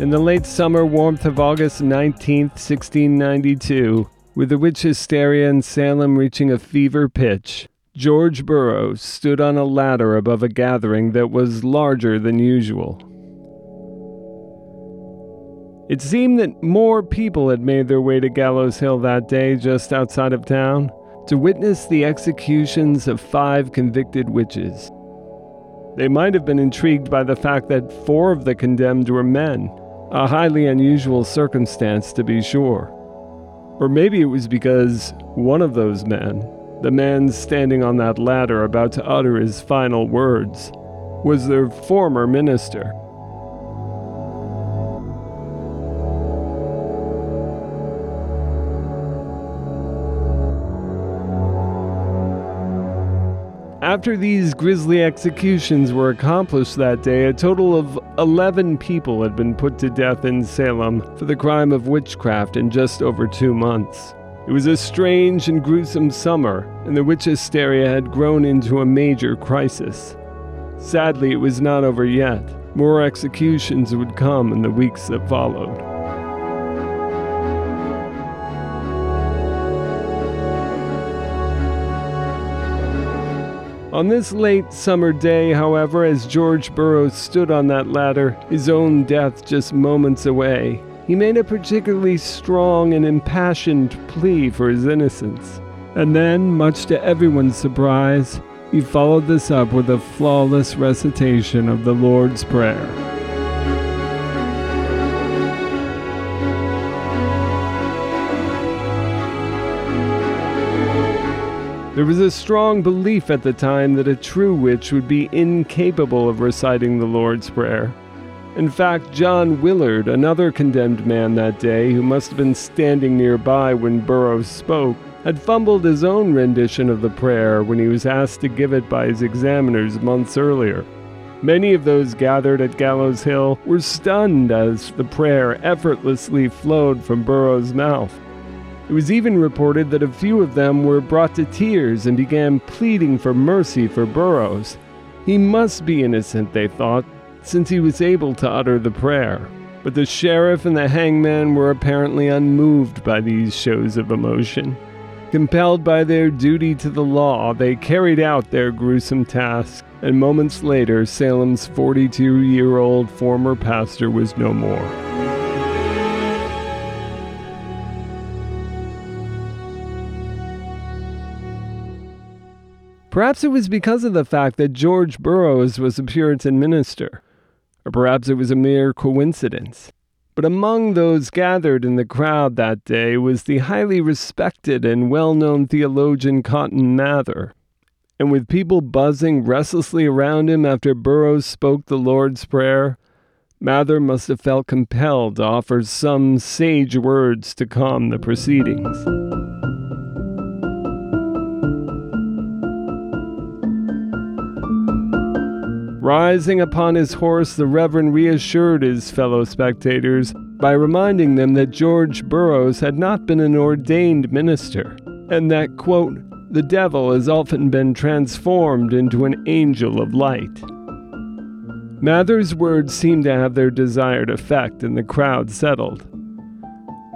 In the late summer warmth of August 19, 1692, with the witch hysteria in Salem reaching a fever pitch, George Burroughs stood on a ladder above a gathering that was larger than usual. It seemed that more people had made their way to Gallows Hill that day just outside of town to witness the executions of five convicted witches. They might have been intrigued by the fact that four of the condemned were men, a highly unusual circumstance to be sure. Or maybe it was because one of those men, the man standing on that ladder about to utter his final words, was their former minister. After these grisly executions were accomplished that day, a total of 11 people had been put to death in Salem for the crime of witchcraft in just over two months. It was a strange and gruesome summer, and the witch hysteria had grown into a major crisis. Sadly, it was not over yet. More executions would come in the weeks that followed. On this late summer day, however, as George Burroughs stood on that ladder, his own death just moments away, he made a particularly strong and impassioned plea for his innocence. And then, much to everyone's surprise, he followed this up with a flawless recitation of the Lord's Prayer. There was a strong belief at the time that a true witch would be incapable of reciting the Lord's Prayer. In fact, John Willard, another condemned man that day, who must have been standing nearby when Burroughs spoke, had fumbled his own rendition of the prayer when he was asked to give it by his examiners months earlier. Many of those gathered at Gallows Hill were stunned as the prayer effortlessly flowed from Burroughs' mouth. It was even reported that a few of them were brought to tears and began pleading for mercy for Burroughs. He must be innocent, they thought, since he was able to utter the prayer. But the sheriff and the hangman were apparently unmoved by these shows of emotion. Compelled by their duty to the law, they carried out their gruesome task, and moments later, Salem's 42 year old former pastor was no more. Perhaps it was because of the fact that George Burroughs was a Puritan minister, or perhaps it was a mere coincidence. But among those gathered in the crowd that day was the highly respected and well known theologian Cotton Mather. And with people buzzing restlessly around him after Burroughs spoke the Lord's Prayer, Mather must have felt compelled to offer some sage words to calm the proceedings. Rising upon his horse, the Reverend reassured his fellow spectators by reminding them that George Burroughs had not been an ordained minister, and that, quote, the devil has often been transformed into an angel of light. Mather's words seemed to have their desired effect, and the crowd settled.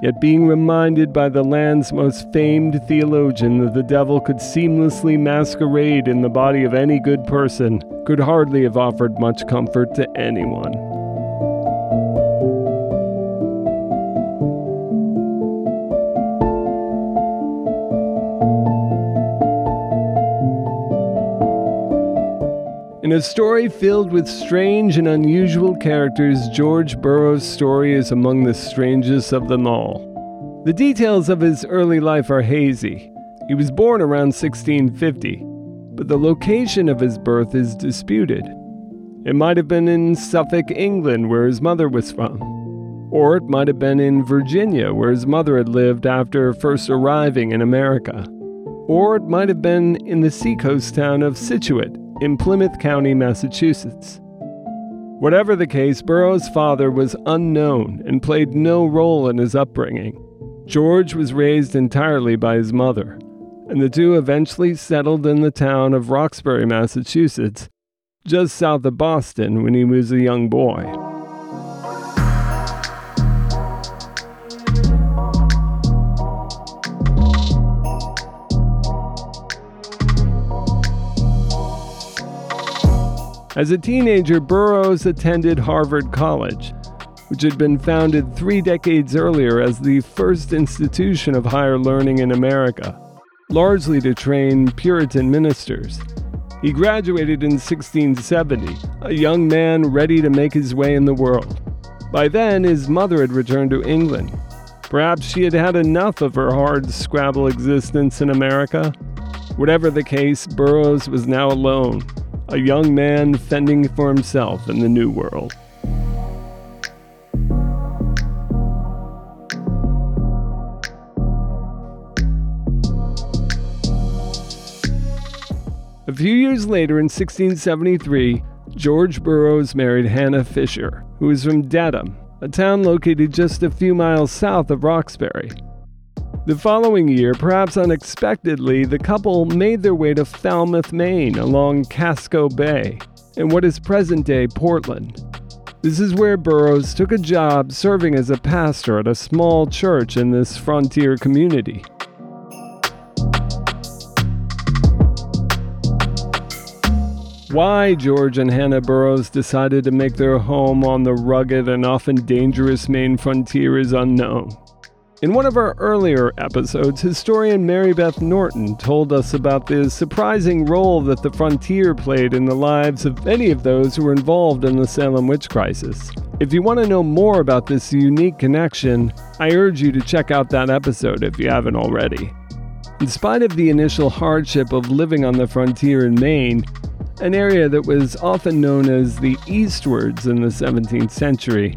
Yet, being reminded by the land's most famed theologian that the devil could seamlessly masquerade in the body of any good person could hardly have offered much comfort to anyone. In a story filled with strange and unusual characters, George Burroughs' story is among the strangest of them all. The details of his early life are hazy. He was born around 1650, but the location of his birth is disputed. It might have been in Suffolk, England, where his mother was from. Or it might have been in Virginia, where his mother had lived after first arriving in America. Or it might have been in the seacoast town of Scituate in Plymouth County, Massachusetts. Whatever the case, Burroughs' father was unknown and played no role in his upbringing. George was raised entirely by his mother, and the two eventually settled in the town of Roxbury, Massachusetts, just south of Boston when he was a young boy. As a teenager, Burroughs attended Harvard College, which had been founded three decades earlier as the first institution of higher learning in America, largely to train Puritan ministers. He graduated in 1670, a young man ready to make his way in the world. By then, his mother had returned to England. Perhaps she had had enough of her hard scrabble existence in America. Whatever the case, Burroughs was now alone, a young man fending for himself in the New World. A few years later, in 1673, George Burroughs married Hannah Fisher, who was from Dedham, a town located just a few miles south of Roxbury. The following year, perhaps unexpectedly, the couple made their way to Falmouth, Maine, along Casco Bay, in what is present day Portland. This is where Burroughs took a job serving as a pastor at a small church in this frontier community. Why George and Hannah Burroughs decided to make their home on the rugged and often dangerous Maine frontier is unknown. In one of our earlier episodes, historian Mary Beth Norton told us about the surprising role that the frontier played in the lives of many of those who were involved in the Salem witch crisis. If you want to know more about this unique connection, I urge you to check out that episode if you haven't already. In spite of the initial hardship of living on the frontier in Maine, an area that was often known as the Eastwards in the 17th century.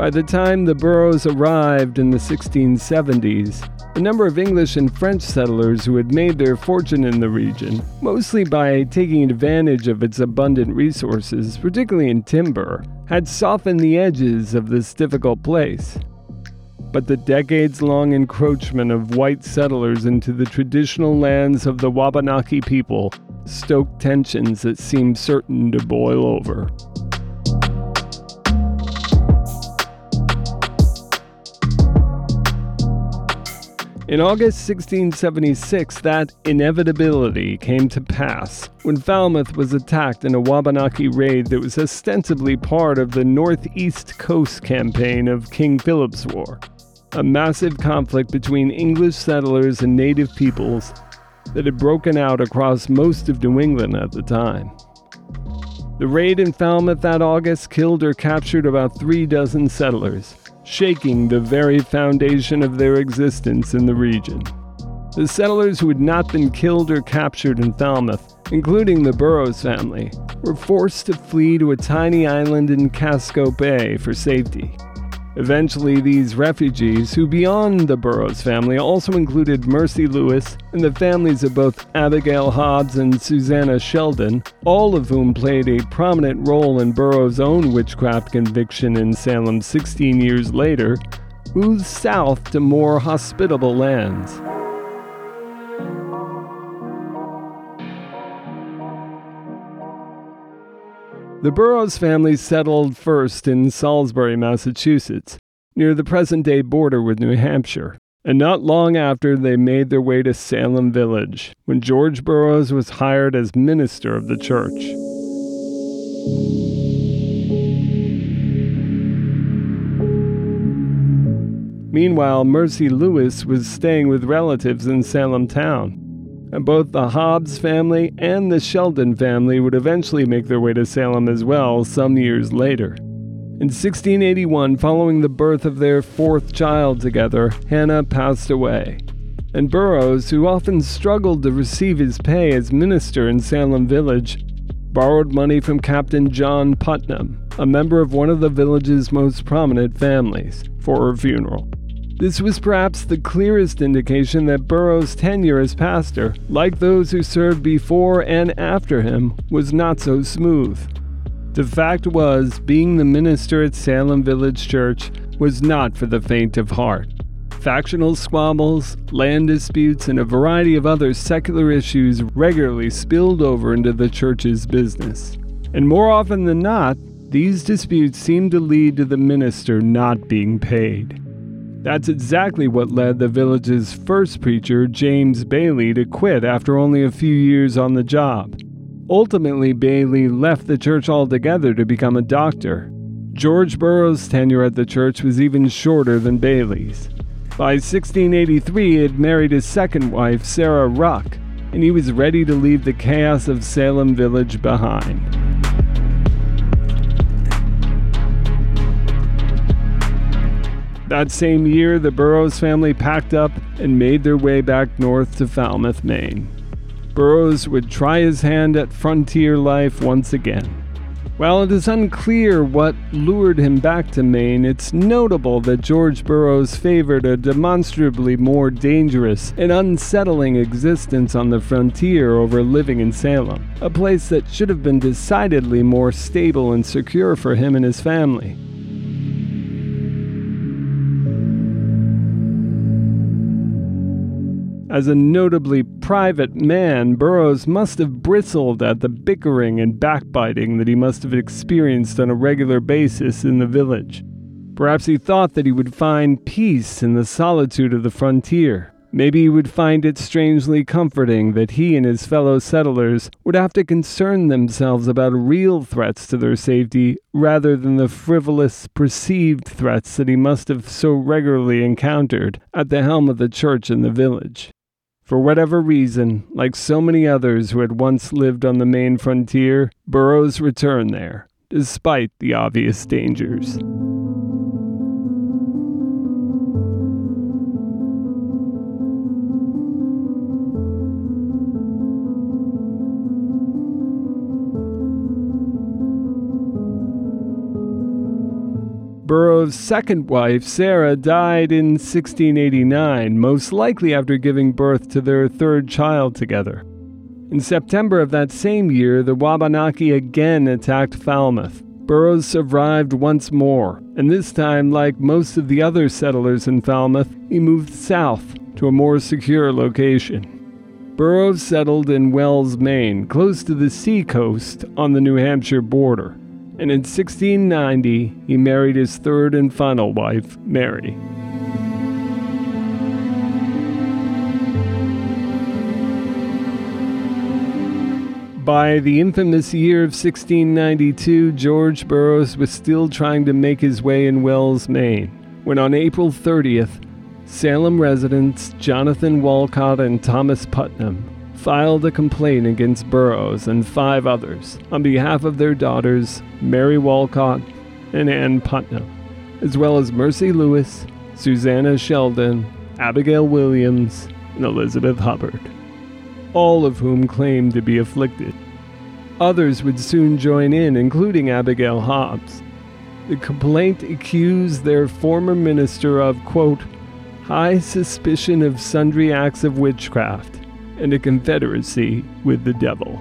By the time the Burroughs arrived in the 1670s, a number of English and French settlers who had made their fortune in the region, mostly by taking advantage of its abundant resources, particularly in timber, had softened the edges of this difficult place. But the decades long encroachment of white settlers into the traditional lands of the Wabanaki people stoked tensions that seemed certain to boil over. In August 1676, that inevitability came to pass when Falmouth was attacked in a Wabanaki raid that was ostensibly part of the Northeast Coast campaign of King Philip's War, a massive conflict between English settlers and native peoples that had broken out across most of New England at the time. The raid in Falmouth that August killed or captured about three dozen settlers, shaking the very foundation of their existence in the region. The settlers who had not been killed or captured in Falmouth, including the Burroughs family, were forced to flee to a tiny island in Casco Bay for safety. Eventually, these refugees, who beyond the Burroughs family also included Mercy Lewis and the families of both Abigail Hobbs and Susanna Sheldon, all of whom played a prominent role in Burroughs' own witchcraft conviction in Salem 16 years later, moved south to more hospitable lands. The Burroughs family settled first in Salisbury, Massachusetts, near the present day border with New Hampshire. And not long after, they made their way to Salem Village, when George Burroughs was hired as minister of the church. Meanwhile, Mercy Lewis was staying with relatives in Salem town and both the Hobbs family and the Sheldon family would eventually make their way to Salem as well some years later. In 1681, following the birth of their fourth child together, Hannah passed away. And Burroughs, who often struggled to receive his pay as minister in Salem Village, borrowed money from Captain John Putnam, a member of one of the village's most prominent families, for her funeral. This was perhaps the clearest indication that Burroughs' tenure as pastor, like those who served before and after him, was not so smooth. The fact was, being the minister at Salem Village Church was not for the faint of heart. Factional squabbles, land disputes, and a variety of other secular issues regularly spilled over into the church's business. And more often than not, these disputes seemed to lead to the minister not being paid. That's exactly what led the village's first preacher, James Bailey, to quit after only a few years on the job. Ultimately, Bailey left the church altogether to become a doctor. George Burroughs' tenure at the church was even shorter than Bailey's. By 1683, he had married his second wife, Sarah Ruck, and he was ready to leave the chaos of Salem Village behind. That same year, the Burroughs family packed up and made their way back north to Falmouth, Maine. Burroughs would try his hand at frontier life once again. While it is unclear what lured him back to Maine, it's notable that George Burroughs favored a demonstrably more dangerous and unsettling existence on the frontier over living in Salem, a place that should have been decidedly more stable and secure for him and his family. As a notably private man, Burroughs must have bristled at the bickering and backbiting that he must have experienced on a regular basis in the village. Perhaps he thought that he would find peace in the solitude of the frontier. Maybe he would find it strangely comforting that he and his fellow settlers would have to concern themselves about real threats to their safety rather than the frivolous perceived threats that he must have so regularly encountered at the helm of the church in the village. For whatever reason, like so many others who had once lived on the Maine frontier, Burroughs returned there, despite the obvious dangers. Burroughs' second wife, Sarah, died in 1689, most likely after giving birth to their third child together. In September of that same year, the Wabanaki again attacked Falmouth. Burroughs survived once more, and this time, like most of the other settlers in Falmouth, he moved south to a more secure location. Burroughs settled in Wells, Maine, close to the seacoast on the New Hampshire border and in 1690 he married his third and final wife, Mary. By the infamous year of 1692, George Burroughs was still trying to make his way in Wells, Maine, when on April 30th, Salem residents Jonathan Walcott and Thomas Putnam filed a complaint against Burroughs and five others on behalf of their daughters, Mary Walcott and Ann Putnam, as well as Mercy Lewis, Susanna Sheldon, Abigail Williams, and Elizabeth Hubbard, all of whom claimed to be afflicted. Others would soon join in, including Abigail Hobbs. The complaint accused their former minister of, quote, high suspicion of sundry acts of witchcraft and a confederacy with the devil.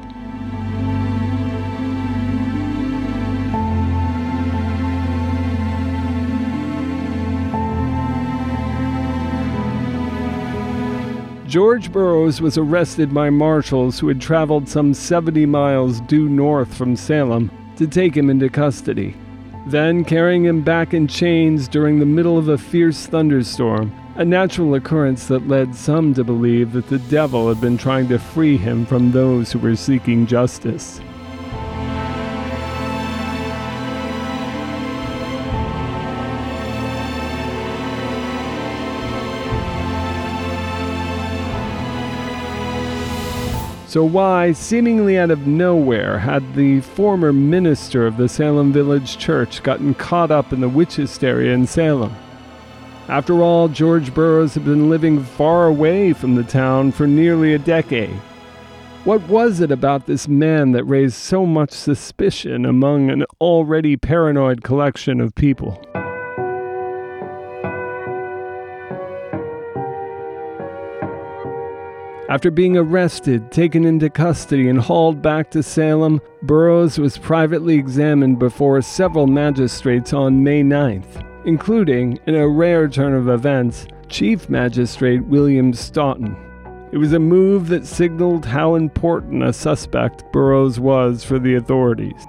George Burroughs was arrested by marshals who had traveled some 70 miles due north from Salem to take him into custody. Then, carrying him back in chains during the middle of a fierce thunderstorm, a natural occurrence that led some to believe that the devil had been trying to free him from those who were seeking justice. So, why, seemingly out of nowhere, had the former minister of the Salem Village Church gotten caught up in the witch hysteria in Salem? After all, George Burroughs had been living far away from the town for nearly a decade. What was it about this man that raised so much suspicion among an already paranoid collection of people? After being arrested, taken into custody, and hauled back to Salem, Burroughs was privately examined before several magistrates on May 9th including, in a rare turn of events, Chief Magistrate William Stoughton. It was a move that signaled how important a suspect Burroughs was for the authorities.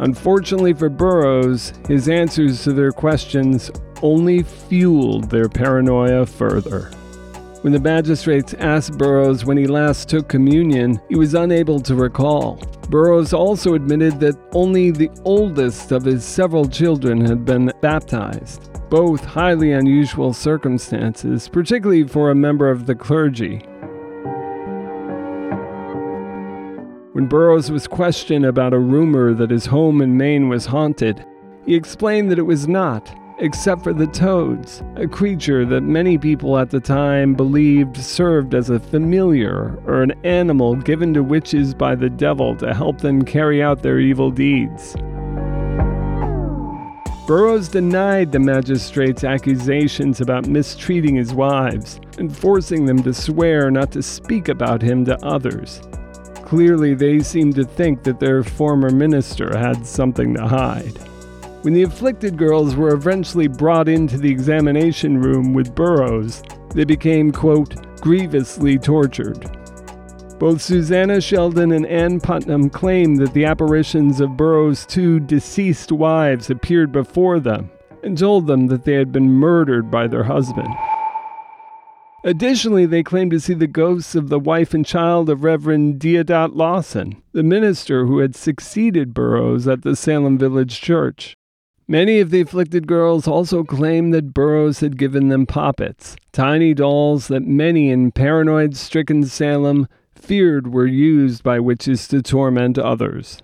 Unfortunately for Burroughs, his answers to their questions only fueled their paranoia further. When the magistrates asked Burroughs when he last took communion, he was unable to recall. Burroughs also admitted that only the oldest of his several children had been baptized, both highly unusual circumstances, particularly for a member of the clergy. When Burroughs was questioned about a rumor that his home in Maine was haunted, he explained that it was not, except for the toads, a creature that many people at the time believed served as a familiar or an animal given to witches by the devil to help them carry out their evil deeds. Burroughs denied the magistrate's accusations about mistreating his wives and forcing them to swear not to speak about him to others. Clearly, they seemed to think that their former minister had something to hide. When the afflicted girls were eventually brought into the examination room with Burroughs, they became, quote, grievously tortured. Both Susanna Sheldon and Ann Putnam claimed that the apparitions of Burroughs' two deceased wives appeared before them and told them that they had been murdered by their husband. Additionally, they claimed to see the ghosts of the wife and child of Reverend Deodat Lawson, the minister who had succeeded Burroughs at the Salem Village Church. Many of the afflicted girls also claimed that Burroughs had given them poppets, tiny dolls that many in paranoid stricken Salem feared were used by witches to torment others.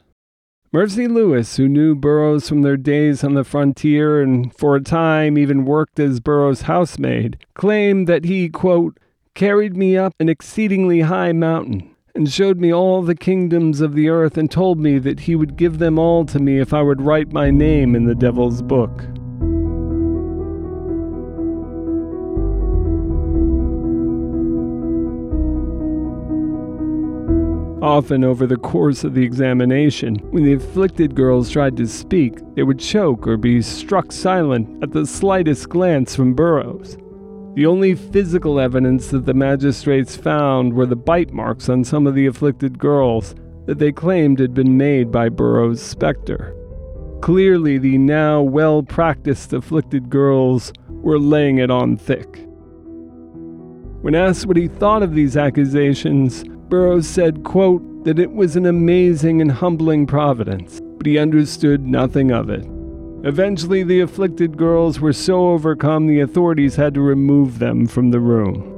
Mercy Lewis, who knew Burroughs from their days on the frontier and for a time even worked as Burroughs' housemaid, claimed that he, quote, carried me up an exceedingly high mountain and showed me all the kingdoms of the earth, and told me that he would give them all to me if I would write my name in the devil's book. Often, over the course of the examination, when the afflicted girls tried to speak, they would choke or be struck silent at the slightest glance from Burroughs. The only physical evidence that the magistrates found were the bite marks on some of the afflicted girls that they claimed had been made by Burroughs' specter. Clearly, the now well practiced afflicted girls were laying it on thick. When asked what he thought of these accusations, Burroughs said, quote, that it was an amazing and humbling providence, but he understood nothing of it. Eventually, the afflicted girls were so overcome the authorities had to remove them from the room.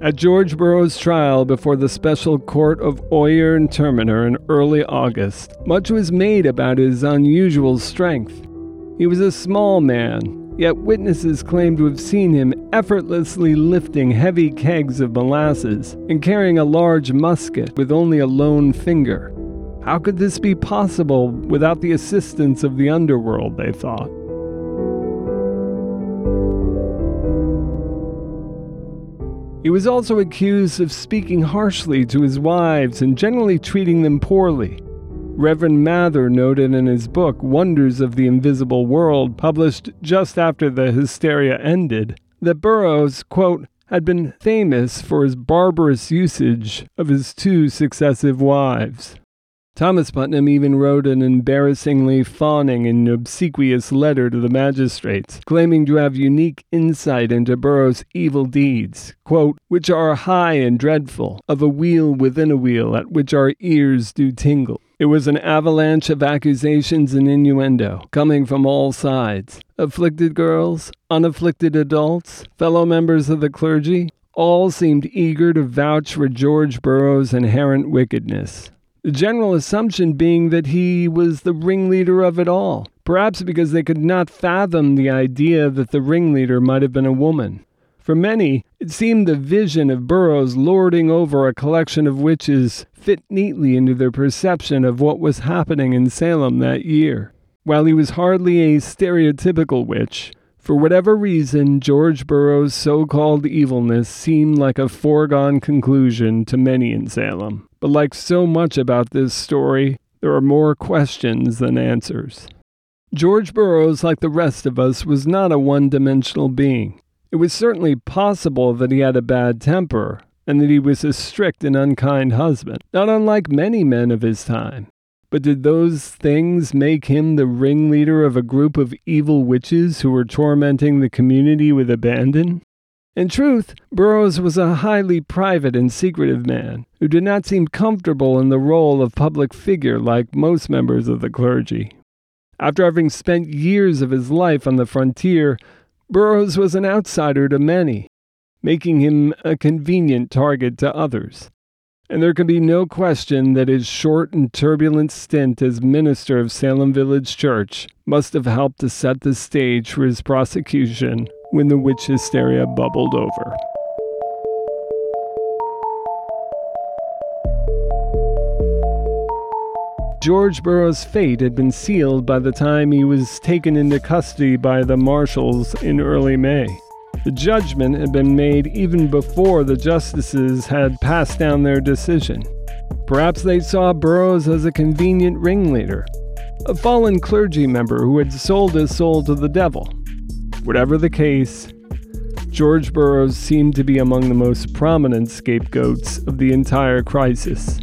At George Burroughs' trial before the special court of Oyer and Terminer in early August, much was made about his unusual strength. He was a small man, Yet witnesses claim to have seen him effortlessly lifting heavy kegs of molasses and carrying a large musket with only a lone finger. How could this be possible without the assistance of the underworld, they thought? He was also accused of speaking harshly to his wives and generally treating them poorly. Reverend Mather noted in his book Wonders of the Invisible World, published just after the hysteria ended, that Burroughs, quote, had been famous for his barbarous usage of his two successive wives. Thomas Putnam even wrote an embarrassingly fawning and obsequious letter to the magistrates, claiming to have unique insight into Burroughs' evil deeds, quote, which are high and dreadful, of a wheel within a wheel, at which our ears do tingle. It was an avalanche of accusations and innuendo coming from all sides. Afflicted girls, unafflicted adults, fellow members of the clergy, all seemed eager to vouch for George Burroughs' inherent wickedness. The general assumption being that he was the ringleader of it all, perhaps because they could not fathom the idea that the ringleader might have been a woman. For many, it seemed the vision of Burroughs lording over a collection of witches fit neatly into their perception of what was happening in Salem that year. While he was hardly a stereotypical witch, for whatever reason, George Burroughs' so called evilness seemed like a foregone conclusion to many in Salem. But like so much about this story, there are more questions than answers. George Burroughs, like the rest of us, was not a one dimensional being. It was certainly possible that he had a bad temper, and that he was a strict and unkind husband, not unlike many men of his time. But did those things make him the ringleader of a group of evil witches who were tormenting the community with abandon? In truth, Burroughs was a highly private and secretive man who did not seem comfortable in the role of public figure like most members of the clergy. After having spent years of his life on the frontier, Burroughs was an outsider to many, making him a convenient target to others. And there can be no question that his short and turbulent stint as minister of Salem Village Church must have helped to set the stage for his prosecution when the witch hysteria bubbled over. George Burroughs' fate had been sealed by the time he was taken into custody by the marshals in early May. The judgment had been made even before the justices had passed down their decision. Perhaps they saw Burroughs as a convenient ringleader, a fallen clergy member who had sold his soul to the devil. Whatever the case, George Burroughs seemed to be among the most prominent scapegoats of the entire crisis.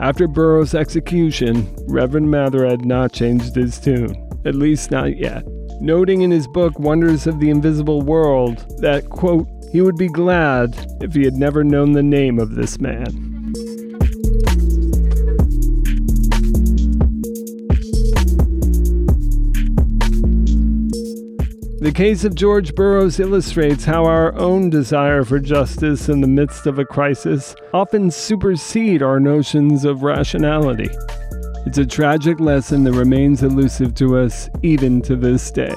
After Burroughs' execution, Reverend Mather had not changed his tune, at least not yet, noting in his book Wonders of the Invisible World that, quote, he would be glad if he had never known the name of this man. The case of George Burroughs illustrates how our own desire for justice in the midst of a crisis often supersede our notions of rationality. It's a tragic lesson that remains elusive to us even to this day.